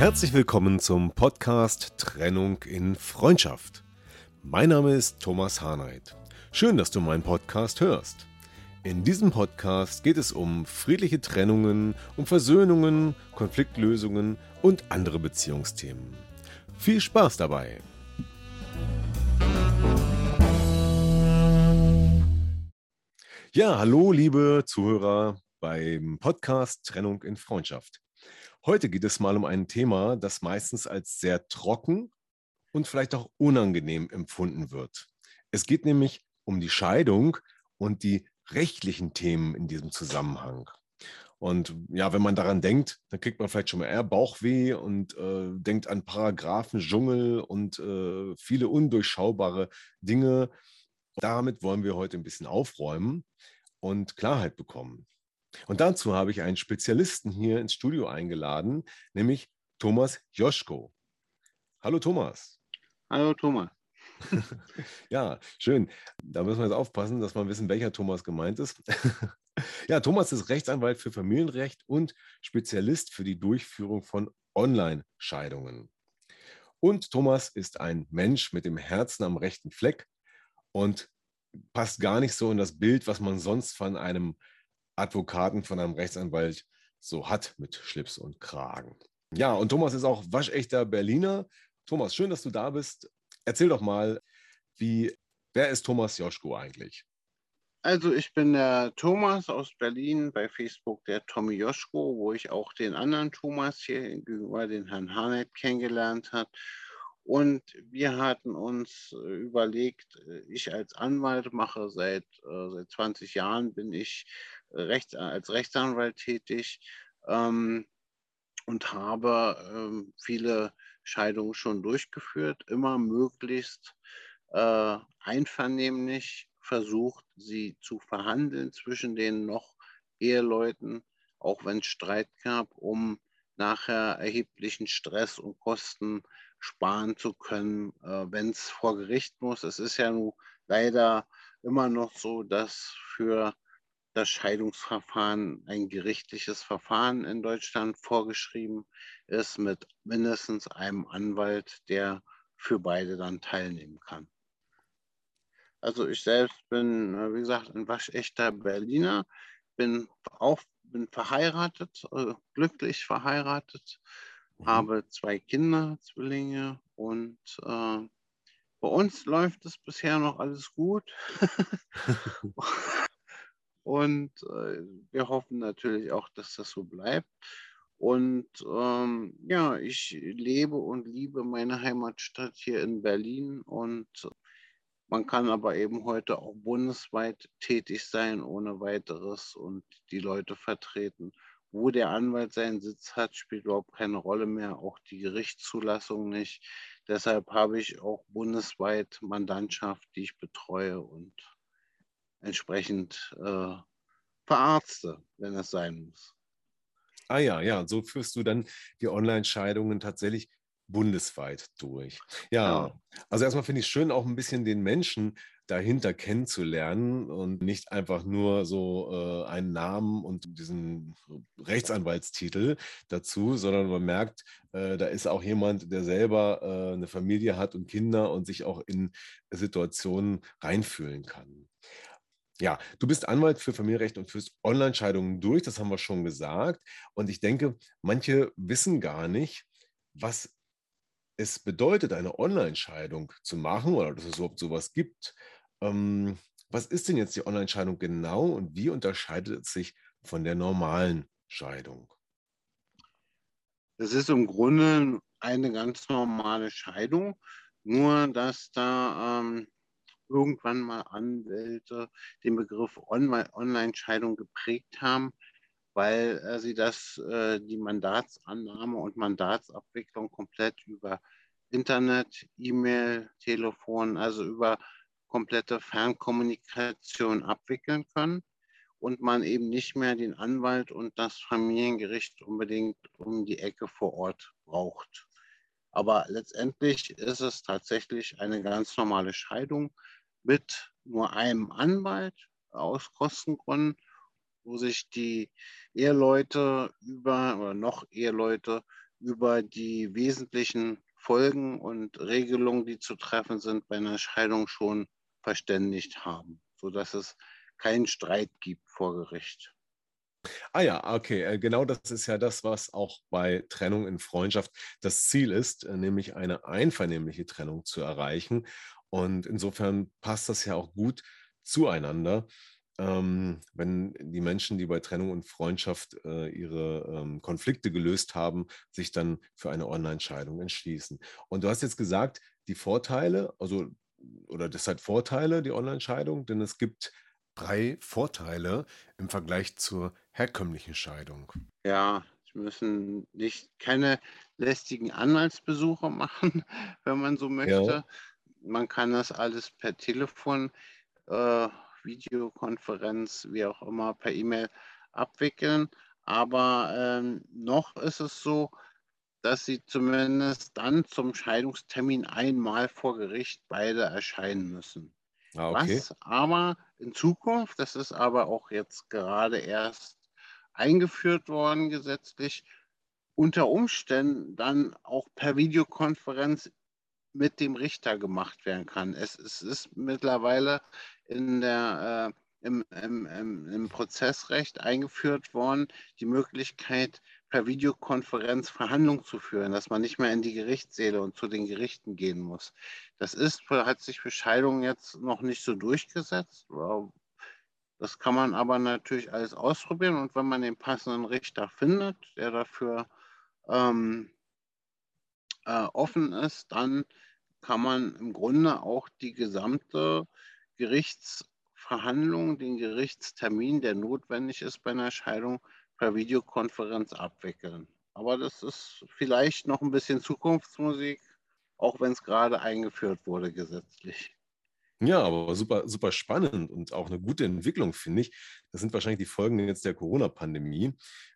Herzlich willkommen zum Podcast Trennung in Freundschaft. Mein Name ist Thomas Harnight. Schön, dass du meinen Podcast hörst. In diesem Podcast geht es um friedliche Trennungen, um Versöhnungen, Konfliktlösungen und andere Beziehungsthemen. Viel Spaß dabei! Ja, hallo liebe Zuhörer beim Podcast Trennung in Freundschaft. Heute geht es mal um ein Thema, das meistens als sehr trocken und vielleicht auch unangenehm empfunden wird. Es geht nämlich um die Scheidung und die rechtlichen Themen in diesem Zusammenhang. Und ja, wenn man daran denkt, dann kriegt man vielleicht schon mal eher Bauchweh und äh, denkt an Paragraphen, Dschungel und äh, viele undurchschaubare Dinge. Damit wollen wir heute ein bisschen aufräumen und Klarheit bekommen. Und dazu habe ich einen Spezialisten hier ins Studio eingeladen, nämlich Thomas Joschko. Hallo Thomas. Hallo Thomas. ja, schön. Da müssen wir jetzt aufpassen, dass wir wissen, welcher Thomas gemeint ist. ja, Thomas ist Rechtsanwalt für Familienrecht und Spezialist für die Durchführung von Online-Scheidungen. Und Thomas ist ein Mensch mit dem Herzen am rechten Fleck und passt gar nicht so in das Bild, was man sonst von einem Advokaten von einem Rechtsanwalt so hat mit Schlips und Kragen. Ja, und Thomas ist auch waschechter Berliner. Thomas, schön, dass du da bist. Erzähl doch mal, wie, wer ist Thomas Joschko eigentlich? Also ich bin der Thomas aus Berlin, bei Facebook der Tommy Joschko, wo ich auch den anderen Thomas hier gegenüber den Herrn Harnett kennengelernt habe. Und wir hatten uns äh, überlegt, äh, ich als Anwalt mache seit, äh, seit 20 Jahren, bin ich Rechts, als Rechtsanwalt tätig ähm, und habe ähm, viele Scheidungen schon durchgeführt, immer möglichst äh, einvernehmlich versucht, sie zu verhandeln zwischen den noch Eheleuten, auch wenn es Streit gab, um nachher erheblichen Stress und Kosten sparen zu können, äh, wenn es vor Gericht muss. Es ist ja nun leider immer noch so, dass für das Scheidungsverfahren ein gerichtliches Verfahren in Deutschland vorgeschrieben ist mit mindestens einem Anwalt, der für beide dann teilnehmen kann. Also ich selbst bin, äh, wie gesagt, ein waschechter Berliner, bin auch bin verheiratet, äh, glücklich verheiratet, mhm. habe zwei Kinder, Zwillinge und äh, bei uns läuft es bisher noch alles gut. Und äh, wir hoffen natürlich auch, dass das so bleibt. Und ähm, ja, ich lebe und liebe meine Heimatstadt hier in Berlin und man kann aber eben heute auch bundesweit tätig sein ohne weiteres und die Leute vertreten. Wo der Anwalt seinen Sitz hat, spielt überhaupt keine Rolle mehr, auch die Gerichtszulassung nicht. Deshalb habe ich auch bundesweit Mandantschaft, die ich betreue und entsprechend äh, verarzte, wenn es sein muss. Ah ja, ja, so führst du dann die Online-Scheidungen tatsächlich bundesweit durch. Ja, ja. also erstmal finde ich es schön, auch ein bisschen den Menschen dahinter kennenzulernen und nicht einfach nur so äh, einen Namen und diesen Rechtsanwaltstitel dazu, sondern man merkt, äh, da ist auch jemand, der selber äh, eine Familie hat und Kinder und sich auch in Situationen reinfühlen kann. Ja, du bist Anwalt für Familienrecht und führst Online-Scheidungen durch, das haben wir schon gesagt. Und ich denke, manche wissen gar nicht, was es bedeutet, eine Online-Scheidung zu machen oder dass es überhaupt sowas gibt. Ähm, was ist denn jetzt die Online-Scheidung genau und wie unterscheidet es sich von der normalen Scheidung? Es ist im Grunde eine ganz normale Scheidung, nur dass da ähm, irgendwann mal Anwälte den Begriff Online-Scheidung geprägt haben, weil äh, sie das, äh, die Mandatsannahme und Mandatsabwicklung komplett über Internet, E-Mail, Telefon, also über komplette Fernkommunikation abwickeln können und man eben nicht mehr den Anwalt und das Familiengericht unbedingt um die Ecke vor Ort braucht. Aber letztendlich ist es tatsächlich eine ganz normale Scheidung mit nur einem Anwalt aus Kostengründen, wo sich die Eheleute über oder noch Eheleute über die wesentlichen Folgen und Regelungen, die zu treffen sind, bei einer Scheidung schon verständigt haben, sodass es keinen Streit gibt vor Gericht. Ah ja, okay, äh, genau das ist ja das, was auch bei Trennung in Freundschaft das Ziel ist, äh, nämlich eine einvernehmliche Trennung zu erreichen. Und insofern passt das ja auch gut zueinander, ähm, wenn die Menschen, die bei Trennung und Freundschaft äh, ihre ähm, Konflikte gelöst haben, sich dann für eine Online-Scheidung entschließen. Und du hast jetzt gesagt, die Vorteile, also oder das hat Vorteile, die Online-Scheidung, denn es gibt drei Vorteile im Vergleich zur herkömmlichen Scheidung. Ja, Sie müssen nicht keine lästigen Anwaltsbesuche machen, wenn man so möchte. Ja. Man kann das alles per Telefon, äh, Videokonferenz, wie auch immer, per E-Mail abwickeln. Aber ähm, noch ist es so, dass sie zumindest dann zum Scheidungstermin einmal vor Gericht beide erscheinen müssen. Ah, okay. Was aber in Zukunft, das ist aber auch jetzt gerade erst eingeführt worden gesetzlich, unter Umständen dann auch per Videokonferenz mit dem Richter gemacht werden kann. Es, es ist mittlerweile in der, äh, im, im, im, im Prozessrecht eingeführt worden, die Möglichkeit, per Videokonferenz Verhandlungen zu führen, dass man nicht mehr in die Gerichtssäle und zu den Gerichten gehen muss. Das ist, hat sich für Scheidungen jetzt noch nicht so durchgesetzt. Das kann man aber natürlich alles ausprobieren und wenn man den passenden Richter findet, der dafür ähm, äh, offen ist, dann kann man im Grunde auch die gesamte Gerichtsverhandlung, den Gerichtstermin, der notwendig ist bei einer Scheidung, per Videokonferenz abwickeln. Aber das ist vielleicht noch ein bisschen Zukunftsmusik, auch wenn es gerade eingeführt wurde gesetzlich. Ja, aber super, super spannend und auch eine gute Entwicklung, finde ich. Das sind wahrscheinlich die Folgen jetzt der Corona-Pandemie.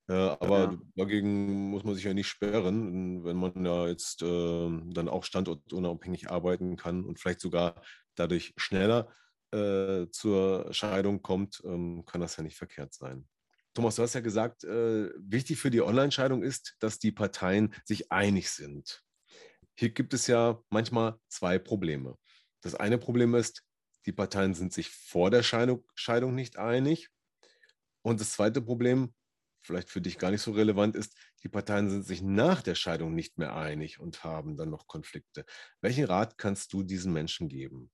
Äh, aber ja. dagegen muss man sich ja nicht sperren, wenn man ja jetzt äh, dann auch standortunabhängig arbeiten kann und vielleicht sogar dadurch schneller äh, zur Scheidung kommt, ähm, kann das ja nicht verkehrt sein. Thomas, du hast ja gesagt, äh, wichtig für die Online-Scheidung ist, dass die Parteien sich einig sind. Hier gibt es ja manchmal zwei Probleme. Das eine Problem ist, die Parteien sind sich vor der Scheidung, Scheidung nicht einig. Und das zweite Problem, vielleicht für dich gar nicht so relevant ist, die Parteien sind sich nach der Scheidung nicht mehr einig und haben dann noch Konflikte. Welchen Rat kannst du diesen Menschen geben?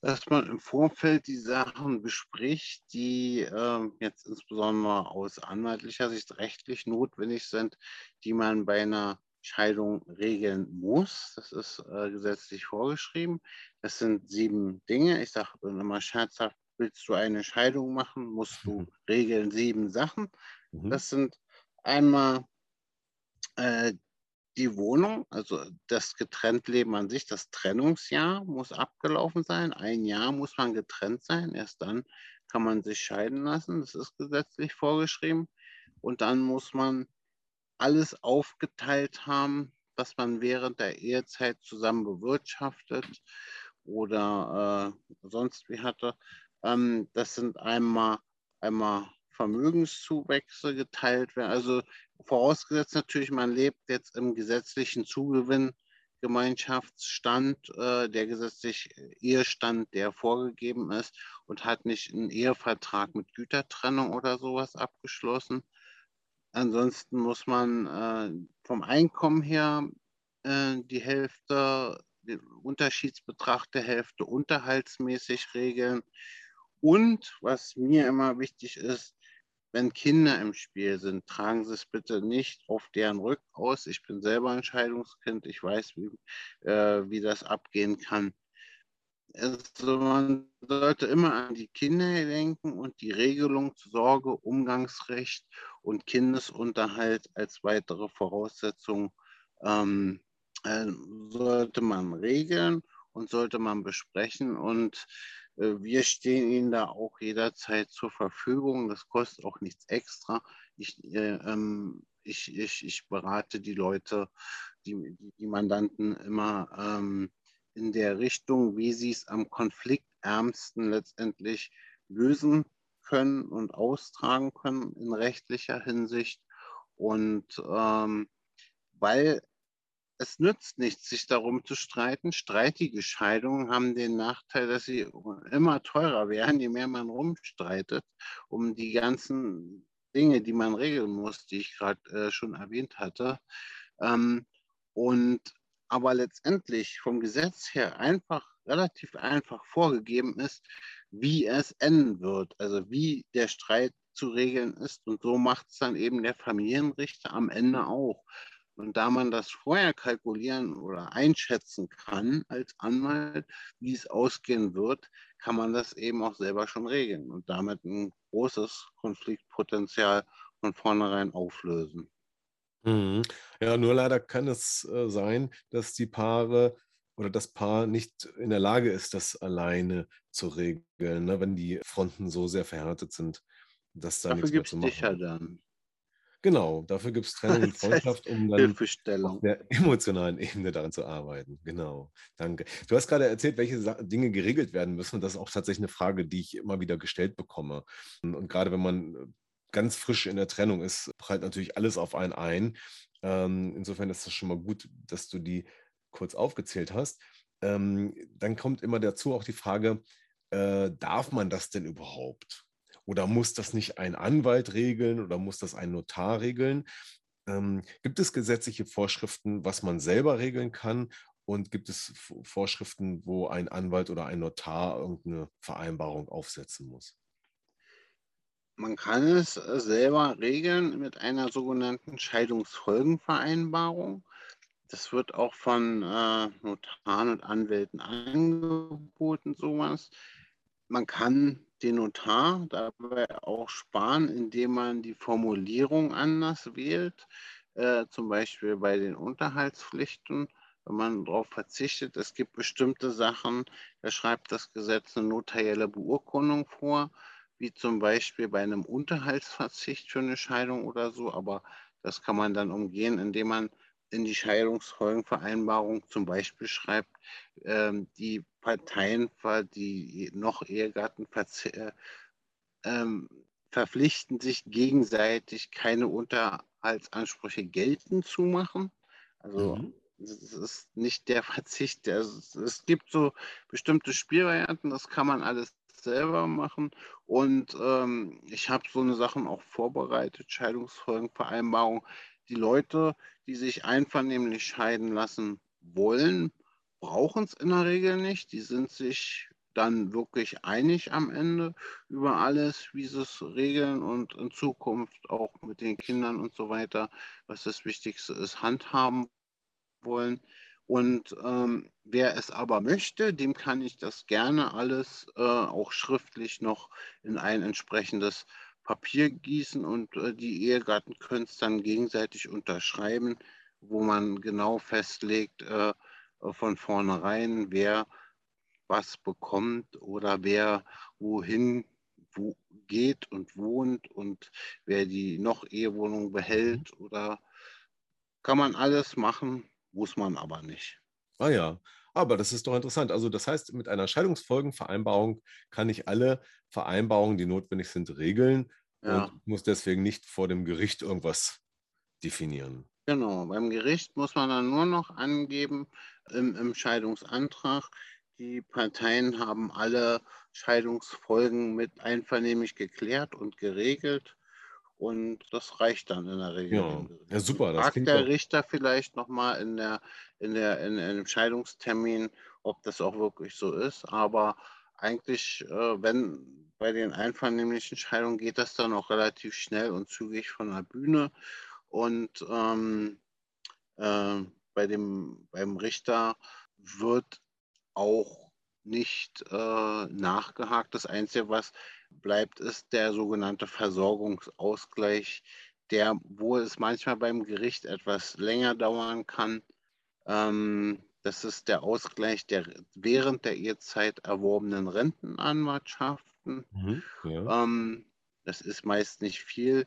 Dass man im Vorfeld die Sachen bespricht, die äh, jetzt insbesondere aus anwaltlicher Sicht rechtlich notwendig sind, die man bei einer Scheidung regeln muss. Das ist äh, gesetzlich vorgeschrieben. Das sind sieben Dinge. Ich sage immer scherzhaft, willst du eine Scheidung machen, musst du regeln sieben Sachen. Mhm. Das sind einmal äh, die Wohnung, also das Getrenntleben an sich, das Trennungsjahr muss abgelaufen sein. Ein Jahr muss man getrennt sein. Erst dann kann man sich scheiden lassen. Das ist gesetzlich vorgeschrieben. Und dann muss man alles aufgeteilt haben, was man während der Ehezeit zusammen bewirtschaftet oder äh, sonst wie hatte. Ähm, das sind einmal, einmal Vermögenszuwächse geteilt werden. Also vorausgesetzt natürlich, man lebt jetzt im gesetzlichen Zugewinngemeinschaftsstand, äh, der gesetzliche Ehestand, der vorgegeben ist und hat nicht einen Ehevertrag mit Gütertrennung oder sowas abgeschlossen. Ansonsten muss man äh, vom Einkommen her äh, die Hälfte, den Unterschiedsbetrag der Hälfte unterhaltsmäßig regeln. Und was mir immer wichtig ist, wenn Kinder im Spiel sind, tragen Sie es bitte nicht auf deren Rücken aus. Ich bin selber ein Scheidungskind, ich weiß, wie, äh, wie das abgehen kann. Also man sollte immer an die Kinder denken und die Regelung zu Sorge, Umgangsrecht und Kindesunterhalt als weitere Voraussetzung ähm, äh, sollte man regeln und sollte man besprechen. Und wir stehen Ihnen da auch jederzeit zur Verfügung. Das kostet auch nichts extra. Ich, äh, ähm, ich, ich, ich berate die Leute, die, die Mandanten immer ähm, in der Richtung, wie sie es am konfliktärmsten letztendlich lösen können und austragen können in rechtlicher Hinsicht. Und ähm, weil es nützt nichts, sich darum zu streiten. Streitige Scheidungen haben den Nachteil, dass sie immer teurer werden, je mehr man rumstreitet, um die ganzen Dinge, die man regeln muss, die ich gerade äh, schon erwähnt hatte. Ähm, und aber letztendlich vom Gesetz her einfach, relativ einfach vorgegeben ist, wie es enden wird, also wie der Streit zu regeln ist. Und so macht es dann eben der Familienrichter am Ende auch. Und da man das vorher kalkulieren oder einschätzen kann als Anwalt, wie es ausgehen wird, kann man das eben auch selber schon regeln und damit ein großes Konfliktpotenzial von vornherein auflösen. Mhm. Ja, nur leider kann es äh, sein, dass die Paare oder das Paar nicht in der Lage ist, das alleine zu regeln, ne, wenn die Fronten so sehr verhärtet sind, dass da Dafür nichts mehr zu machen dich ja dann. Genau, dafür gibt es Trennung und Das Freundschaft, um dann auf der emotionalen Ebene daran zu arbeiten. Genau, danke. Du hast gerade erzählt, welche Dinge geregelt werden müssen. Und das ist auch tatsächlich eine Frage, die ich immer wieder gestellt bekomme. Und, gerade wenn man äh, ganz frisch in der Trennung ist, prallt natürlich alles auf einen ein. Ähm, insofern ist es schon mal gut, dass du die kurz aufgezählt hast. Ähm, dann kommt immer dazu auch die Frage, äh, darf man das denn überhaupt? Oder muss das nicht ein Anwalt regeln oder muss das ein Notar regeln? Ähm, gibt es gesetzliche Vorschriften, was man selber regeln kann? Und gibt es Vorschriften, wo ein Anwalt oder ein Notar irgendeine Vereinbarung aufsetzen muss? Man kann es äh, selber regeln mit einer sogenannten Scheidungsfolgenvereinbarung. Das wird auch von äh, Notaren und Anwälten angeboten, sowas. Man kann den Notar dabei auch sparen, indem man die Formulierung anders wählt, äh, zum Beispiel bei den Unterhaltspflichten, wenn man darauf verzichtet. Es gibt bestimmte Sachen, da schreibt das Gesetz eine notarielle Beurkundung vor wie zum Beispiel bei einem Unterhaltsverzicht für eine Scheidung oder so, aber das kann man dann umgehen, indem man in die Scheidungsfolgenvereinbarung zum Beispiel schreibt, ähm, die Parteien, die noch Ehegatten äh, ähm, verpflichten sich gegenseitig keine Unterhaltsansprüche geltend zu machen. Also mhm. es ist nicht der Verzicht. Also es gibt so bestimmte Spielvarianten, das kann man alles selber machen. Und ähm, ich habe so eine Sachen auch vorbereitet, Scheidungsfolgenvereinbarung. Die Leute, die sich einvernehmlich scheiden lassen wollen, brauchen es in der Regel nicht. Die sind sich dann wirklich einig am Ende über alles, wie sie es regeln und in Zukunft auch mit den Kindern und so weiter, was das Wichtigste ist, handhaben wollen. Und ähm, wer es aber möchte, dem kann ich das gerne alles äh, auch schriftlich noch in ein entsprechendes Papier gießen und äh, die Ehegatten können es dann gegenseitig unterschreiben, wo man genau festlegt äh, von vornherein, wer was bekommt oder wer wohin wo geht und wohnt und wer die noch Ehewohnung behält oder kann man alles machen, muss man aber nicht. Ah ja, aber das ist doch interessant. Also das heißt, mit einer Scheidungsfolgenvereinbarung kann ich alle Vereinbarungen, die notwendig sind, regeln ja. und muss deswegen nicht vor dem Gericht irgendwas definieren. Genau, beim Gericht muss man dann nur noch angeben im, im Scheidungsantrag, die Parteien haben alle Scheidungsfolgen mit einvernehmlich geklärt und geregelt. Und das reicht dann in der Regel. Ja, ja super. Das Fragt der Richter vielleicht nochmal in, der, in, der, in, in einem Scheidungstermin, ob das auch wirklich so ist. Aber eigentlich, äh, wenn bei den einvernehmlichen Scheidungen geht das dann auch relativ schnell und zügig von der Bühne. Und ähm, äh, bei dem, beim Richter wird auch nicht äh, nachgehakt. Das Einzige, was bleibt, ist der sogenannte Versorgungsausgleich, der, wo es manchmal beim Gericht etwas länger dauern kann. Ähm, das ist der Ausgleich der während der Ehezeit erworbenen Rentenanwartschaften. Mhm, ja. ähm, das ist meist nicht viel.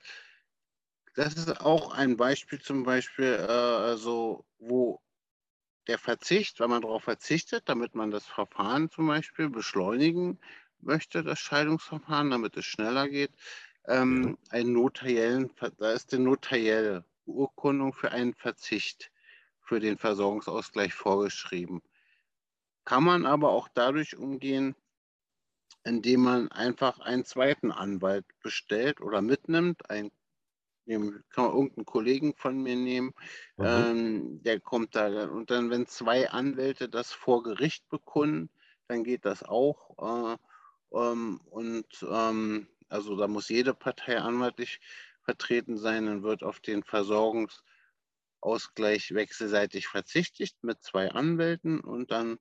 Das ist auch ein Beispiel zum Beispiel, äh, also, wo der Verzicht, wenn man darauf verzichtet, damit man das Verfahren zum Beispiel beschleunigen möchte, das Scheidungsverfahren, damit es schneller geht, ähm, ja. einen notariellen, da ist eine notarielle Urkundung für einen Verzicht für den Versorgungsausgleich vorgeschrieben. Kann man aber auch dadurch umgehen, indem man einfach einen zweiten Anwalt bestellt oder mitnimmt. Ein, kann man irgendeinen Kollegen von mir nehmen, mhm. ähm, der kommt da. Und dann, wenn zwei Anwälte das vor Gericht bekunden, dann geht das auch. Äh, ähm, und ähm, also da muss jede Partei anwaltlich vertreten sein, dann wird auf den Versorgungsausgleich wechselseitig verzichtet mit zwei Anwälten und dann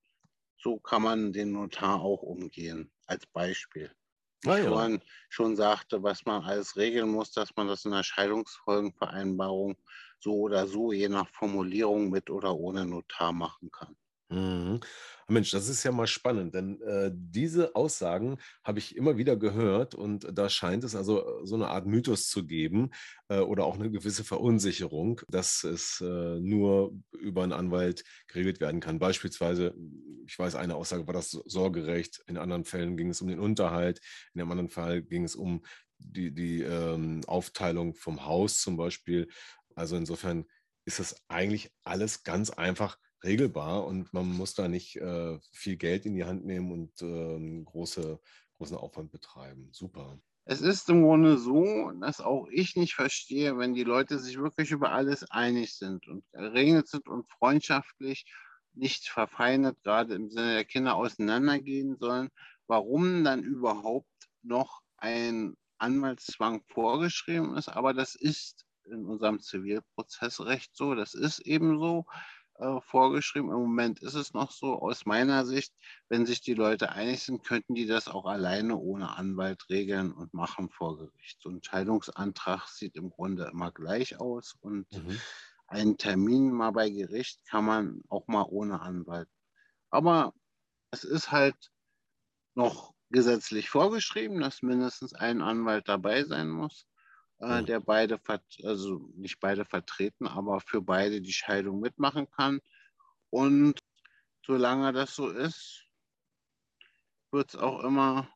so kann man den Notar auch umgehen, als Beispiel. Ah, ja. vorhin schon sagte, was man alles regeln muss, dass man das in der Scheidungsfolgenvereinbarung so oder so, je nach Formulierung mit oder ohne Notar machen kann. Mhm. Mensch, das ist ja mal spannend, denn äh, diese Aussagen habe ich immer wieder gehört und da scheint es also äh, so eine Art Mythos zu geben äh, oder auch eine gewisse Verunsicherung, dass es äh, nur über einen Anwalt geregelt werden kann. Beispielsweise, ich weiß, eine Aussage war das Sorgerecht, in anderen Fällen ging es um den Unterhalt, in einem anderen Fall ging es um die, die ähm, Aufteilung vom Haus zum Beispiel. Also insofern ist das eigentlich alles ganz einfach regelbar und man muss da nicht äh, viel Geld in die Hand nehmen und äh, große, großen Aufwand betreiben. Super. Es ist im Grunde so, dass auch ich nicht verstehe, wenn die Leute sich wirklich über alles einig sind und geregelt sind und freundschaftlich nicht verfeindet, gerade im Sinne der Kinder auseinandergehen sollen, warum dann überhaupt noch ein Anwaltszwang vorgeschrieben ist. Aber das ist in unserem Zivilprozessrecht so, das ist eben so. Äh, vorgeschrieben. Im Moment ist es noch so, aus meiner Sicht, wenn sich die Leute einig sind, könnten die das auch alleine ohne Anwalt regeln und machen vor Gericht. So ein Scheidungsantrag sieht im Grunde immer gleich aus und mhm. einen Termin mal bei Gericht kann man auch mal ohne Anwalt. Aber es ist halt noch gesetzlich vorgeschrieben, dass mindestens ein Anwalt dabei sein muss äh, mhm. der beide, also nicht beide vertreten, aber für beide die Scheidung mitmachen kann. Und solange das so ist, wird es auch immer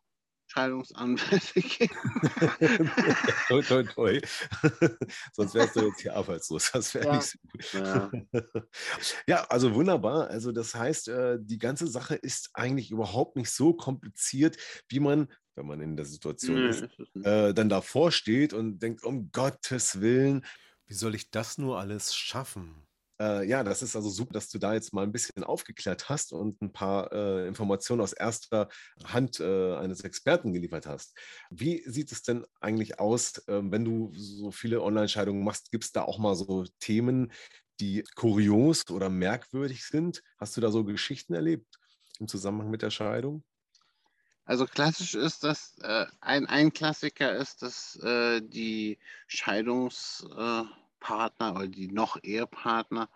Scheidungsanwälte geben. toi, toi, toi. Sonst wärst du jetzt hier arbeitslos. Das wäre ja. nicht so gut. Ja. ja. also wunderbar. Also das heißt, äh, die ganze Sache ist eigentlich überhaupt nicht so kompliziert, wie man wenn man in der Situation nee, ist, äh, dann davor steht und denkt, um Gottes Willen, wie soll ich das nur alles schaffen? Äh, ja, das ist also super, dass du da jetzt mal ein bisschen aufgeklärt hast und ein paar äh, Informationen aus erster Hand äh, eines Experten geliefert hast. Wie sieht es denn eigentlich aus, ähm, wenn du so viele Online-Scheidungen machst? Gibt es da auch mal so Themen, die kurios oder merkwürdig sind? Hast du da so Geschichten erlebt im Zusammenhang mit der Scheidung? Also klassisch ist das, äh, ein, ein Klassiker ist, dass äh, die Scheidungspartner äh, oder die noch Ehepartner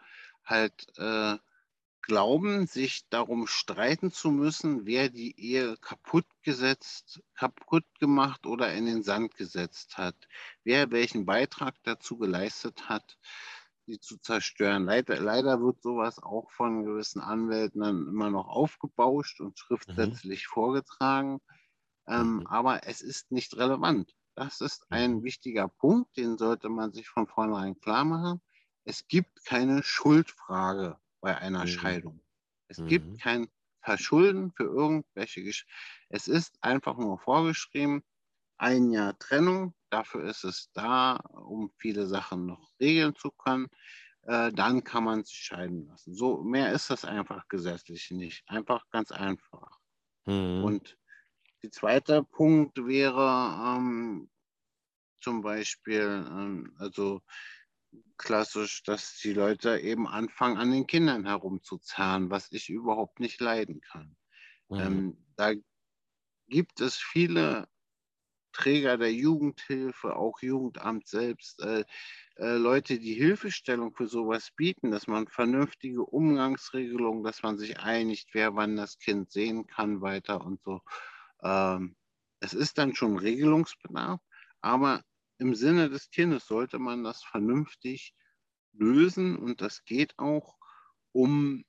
halt äh, glauben, sich darum streiten zu müssen, wer die Ehe kaputt gesetzt, kaputt gemacht oder in den Sand gesetzt hat, wer welchen Beitrag dazu geleistet hat die zu zerstören. Leider, leider wird sowas auch von gewissen Anwälten dann immer noch aufgebauscht und schriftsätzlich mhm. vorgetragen. Ähm, mhm. Aber es ist nicht relevant. Das ist ein mhm. wichtiger Punkt, den sollte man sich von vornherein klar machen. Es gibt keine Schuldfrage bei einer mhm. Scheidung. Es gibt mhm. kein Verschulden für irgendwelche Gesch Es ist einfach nur vorgeschrieben, ein Jahr Trennung, dafür ist es da, um viele Sachen noch regeln zu können. Äh, dann kann man sich scheiden lassen. So mehr ist das einfach gesetzlich nicht. Einfach ganz einfach. Mhm. Und der zweite Punkt wäre ähm, zum Beispiel, ähm, also klassisch, dass die Leute eben anfangen, an den Kindern herumzuzerren, was ich überhaupt nicht leiden kann. Mhm. Ähm, da gibt es viele Träger der Jugendhilfe, auch Jugendamt selbst, äh, äh, Leute, die Hilfestellung für sowas bieten, dass man vernünftige Umgangsregelungen, dass man sich einigt, wer wann das Kind sehen kann, weiter und so. Ähm, es ist dann schon Regelungsbedarf, aber im Sinne des Kindes sollte man das vernünftig lösen und das geht auch, um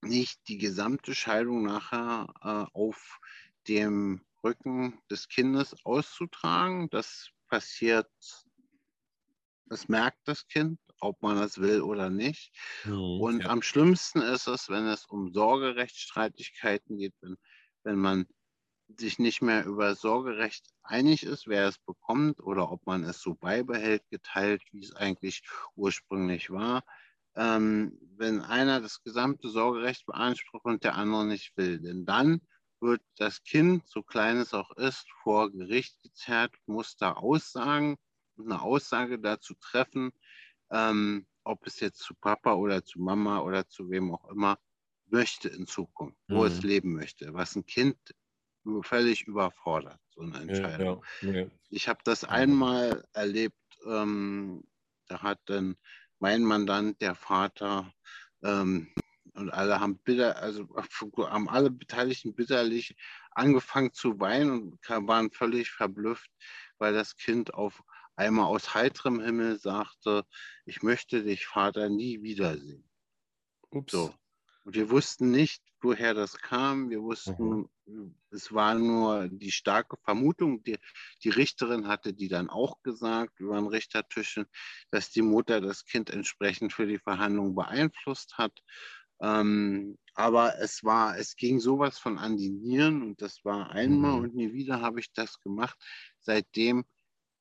nicht die gesamte Scheidung nachher äh, auf dem Rücken des Kindes auszutragen. Das passiert, das merkt das Kind, ob man das will oder nicht. Mhm, und ja. am schlimmsten ist es, wenn es um Sorgerechtsstreitigkeiten geht, wenn, wenn man sich nicht mehr über Sorgerecht einig ist, wer es bekommt oder ob man es so beibehält, geteilt, wie es eigentlich ursprünglich war. Ähm, wenn einer das gesamte Sorgerecht beansprucht und der andere nicht will. Denn dann wird das Kind, so klein es auch ist, vor Gericht gezerrt, muss da Aussagen eine Aussage dazu treffen, ähm, ob es jetzt zu Papa oder zu Mama oder zu wem auch immer möchte in Zukunft, wo mhm. es leben möchte, was ein Kind völlig überfordert, so eine Entscheidung. Ja, ja, ja. Ich habe das einmal erlebt, ähm, da hat dann mein Mandant, der Vater, ähm, und alle haben bitter, also haben alle Beteiligten bitterlich angefangen zu weinen und waren völlig verblüfft, weil das Kind auf einmal aus heiterem Himmel sagte, ich möchte dich, Vater, nie wiedersehen. Ups. So. Und wir wussten nicht, woher das kam. Wir wussten, mhm. es war nur die starke Vermutung. Die, die Richterin hatte die dann auch gesagt über den Richtertischen, dass die Mutter das Kind entsprechend für die Verhandlung beeinflusst hat. Ähm, aber es war, es ging sowas von an die Nieren und das war einmal mhm. und nie wieder habe ich das gemacht. Seitdem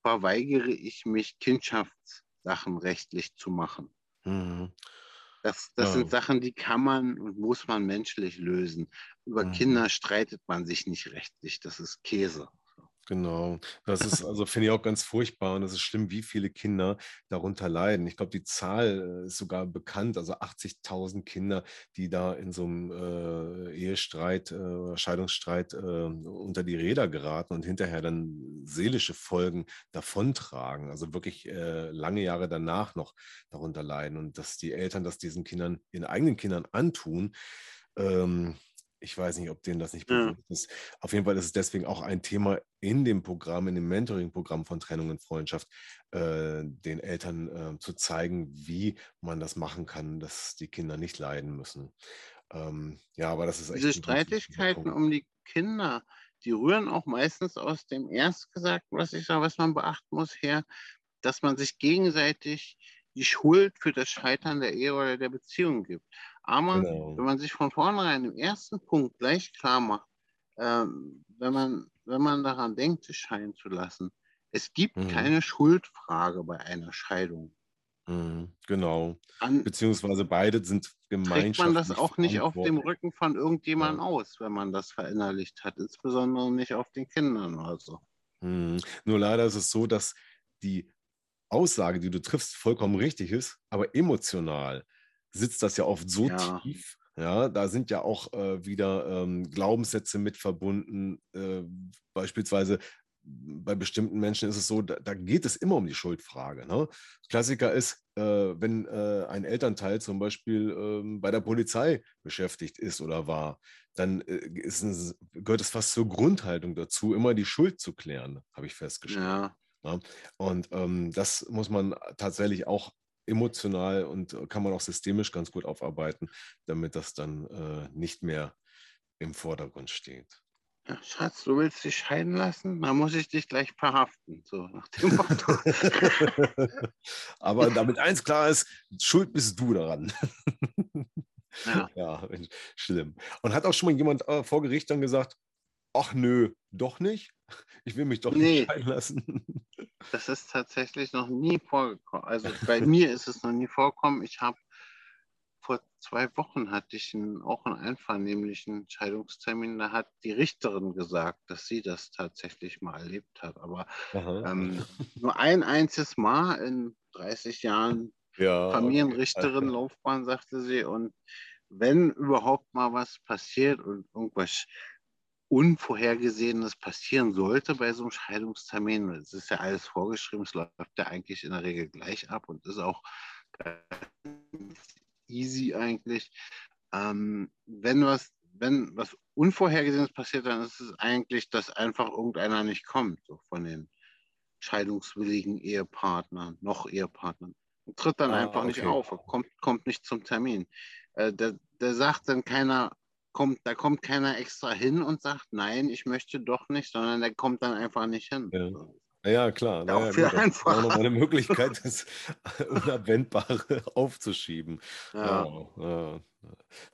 verweigere ich mich, Kindschaftssachen rechtlich zu machen. Mhm. Das, das ja. sind Sachen, die kann man und muss man menschlich lösen. Über mhm. Kinder streitet man sich nicht rechtlich. Das ist Käse. Genau. Das ist also, finde ich auch ganz furchtbar und es ist schlimm, wie viele Kinder darunter leiden. Ich glaube, die Zahl äh, ist sogar bekannt, also 80.000 Kinder, die da in so einem äh, Ehestreit, äh, Scheidungsstreit äh, unter die Räder geraten und hinterher dann seelische Folgen davontragen, also wirklich äh, lange Jahre danach noch darunter leiden und dass die Eltern das diesen Kindern, ihren eigenen Kindern antun, ähm, ich weiß nicht, ob denen das nicht bewusst ja. ist. Auf jeden Fall ist es deswegen auch ein Thema in dem Programm, in dem Mentoring-Programm von Trennung und Freundschaft, äh, den Eltern äh, zu zeigen, wie man das machen kann, dass die Kinder nicht leiden müssen. Ähm, ja, aber das ist. Diese Streitigkeiten um die Kinder, die rühren auch meistens aus dem Erstgesagten, was ich sage, was man beachten muss, her, dass man sich gegenseitig die Schuld für das Scheitern der Ehe oder der Beziehung gibt. Aber genau. wenn man sich von vornherein im ersten Punkt gleich klar macht, ähm, wenn, man, wenn man daran denkt, sich scheiden zu lassen, es gibt mhm. keine Schuldfrage bei einer Scheidung. Mhm, genau. An, Beziehungsweise beide sind gemeinschaftlich. man das auch nicht auf dem Rücken von irgendjemandem ja. aus, wenn man das verinnerlicht hat, insbesondere nicht auf den Kindern oder so. Mhm. Nur leider ist es so, dass die Aussage, die du triffst, vollkommen richtig ist, aber emotional sitzt das ja oft so ja. tief. Ja, da sind ja auch äh, wieder ähm, Glaubenssätze mit verbunden. Äh, beispielsweise bei bestimmten Menschen ist es so, da, da, geht es immer um die Schuldfrage. Ne? Klassiker ist, äh, wenn äh, ein Elternteil zum Beispiel ähm, bei der Polizei beschäftigt ist oder war, dann äh, ein, gehört es fast zur Grundhaltung dazu, immer die Schuld zu klären, habe ich festgestellt. Ja. Ja? Und ähm, das muss man tatsächlich auch emotional und äh, kann man auch systemisch ganz gut aufarbeiten, damit das dann äh, nicht mehr im Vordergrund steht. Ja, Schatz, du willst dich scheiden lassen? Dann muss ich dich gleich verhaften. So nach dem Motto. Aber damit eins klar ist, schuld bist du daran. ja. ja, schlimm. Und hat auch schon mal jemand äh, vor Gericht dann gesagt, ach nö, doch nicht? Ich will mich doch nee. nicht scheiden lassen. Das ist tatsächlich noch nie vorgekommen. Also bei mir ist es noch nie vorgekommen. Ich habe vor zwei Wochen hatte ich einen, auch einen einvernehmlichen Scheidungstermin. Da hat die Richterin gesagt, dass sie das tatsächlich mal erlebt hat. Aber ähm, nur ein einziges Mal in 30 Jahren ja, Familienrichterin-Laufbahn, sagte sie. Und wenn überhaupt mal was passiert und irgendwas Unvorhergesehenes passieren sollte bei so einem Scheidungstermin, es ist ja alles vorgeschrieben, es läuft ja eigentlich in der Regel gleich ab und ist auch easy eigentlich. Ähm, wenn was, wenn was Unvorhergesehenes passiert, dann ist es eigentlich, dass einfach irgendeiner nicht kommt, so von den scheidungswilligen Ehepartnern, noch Ehepartnern. Und tritt dann ah, einfach okay. nicht auf, kommt, kommt nicht zum Termin. Äh, der, der sagt dann keiner, kommt, da kommt keiner extra hin und sagt, nein, ich möchte doch nicht, sondern der kommt dann einfach nicht hin. Ja. Ja, klar. Ja, auch viel einfacher. Auch noch eine Möglichkeit, das Unabwendbare aufzuschieben. Ja. ja.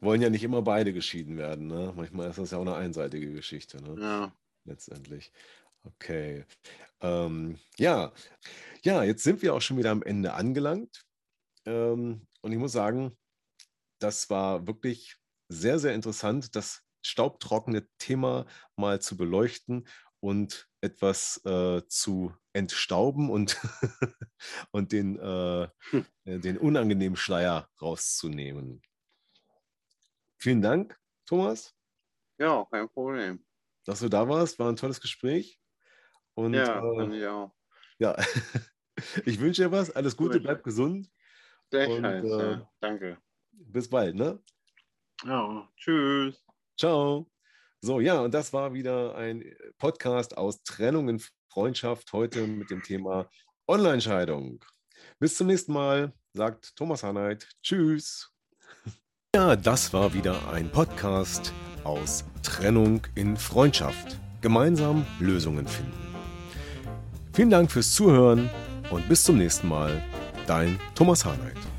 Wollen ja nicht immer beide geschieden werden. Ne? Manchmal ist das ja auch eine einseitige Geschichte. Ne? Ja. Letztendlich. Okay. Ähm, ja. ja, jetzt sind wir auch schon wieder am Ende angelangt. Ähm, und ich muss sagen, das war wirklich sehr, sehr interessant, das staubtrockene Thema mal zu beleuchten und etwas äh, zu entstauben und, und den, äh, hm. Äh, den unangenehmen Schleier rauszunehmen. Vielen Dank, Thomas. Ja, kein Problem. Dass du da warst, war ein tolles Gespräch. Und, ja, äh, ich auch. Ja, ich wünsche dir was. Alles Gute, Gut. bleib gesund. Und, äh, ja. danke. Bis bald, ne? Ja, tschüss. Ciao. So, ja, und das war wieder ein Podcast aus Trennung in Freundschaft, heute mit dem Thema Online-Scheidung. Bis zum nächsten Mal, sagt Thomas Hanheit. Tschüss. Ja, das war wieder ein Podcast aus Trennung in Freundschaft. Gemeinsam Lösungen finden. Vielen Dank fürs Zuhören und bis zum nächsten Mal. Dein Thomas Hanheit.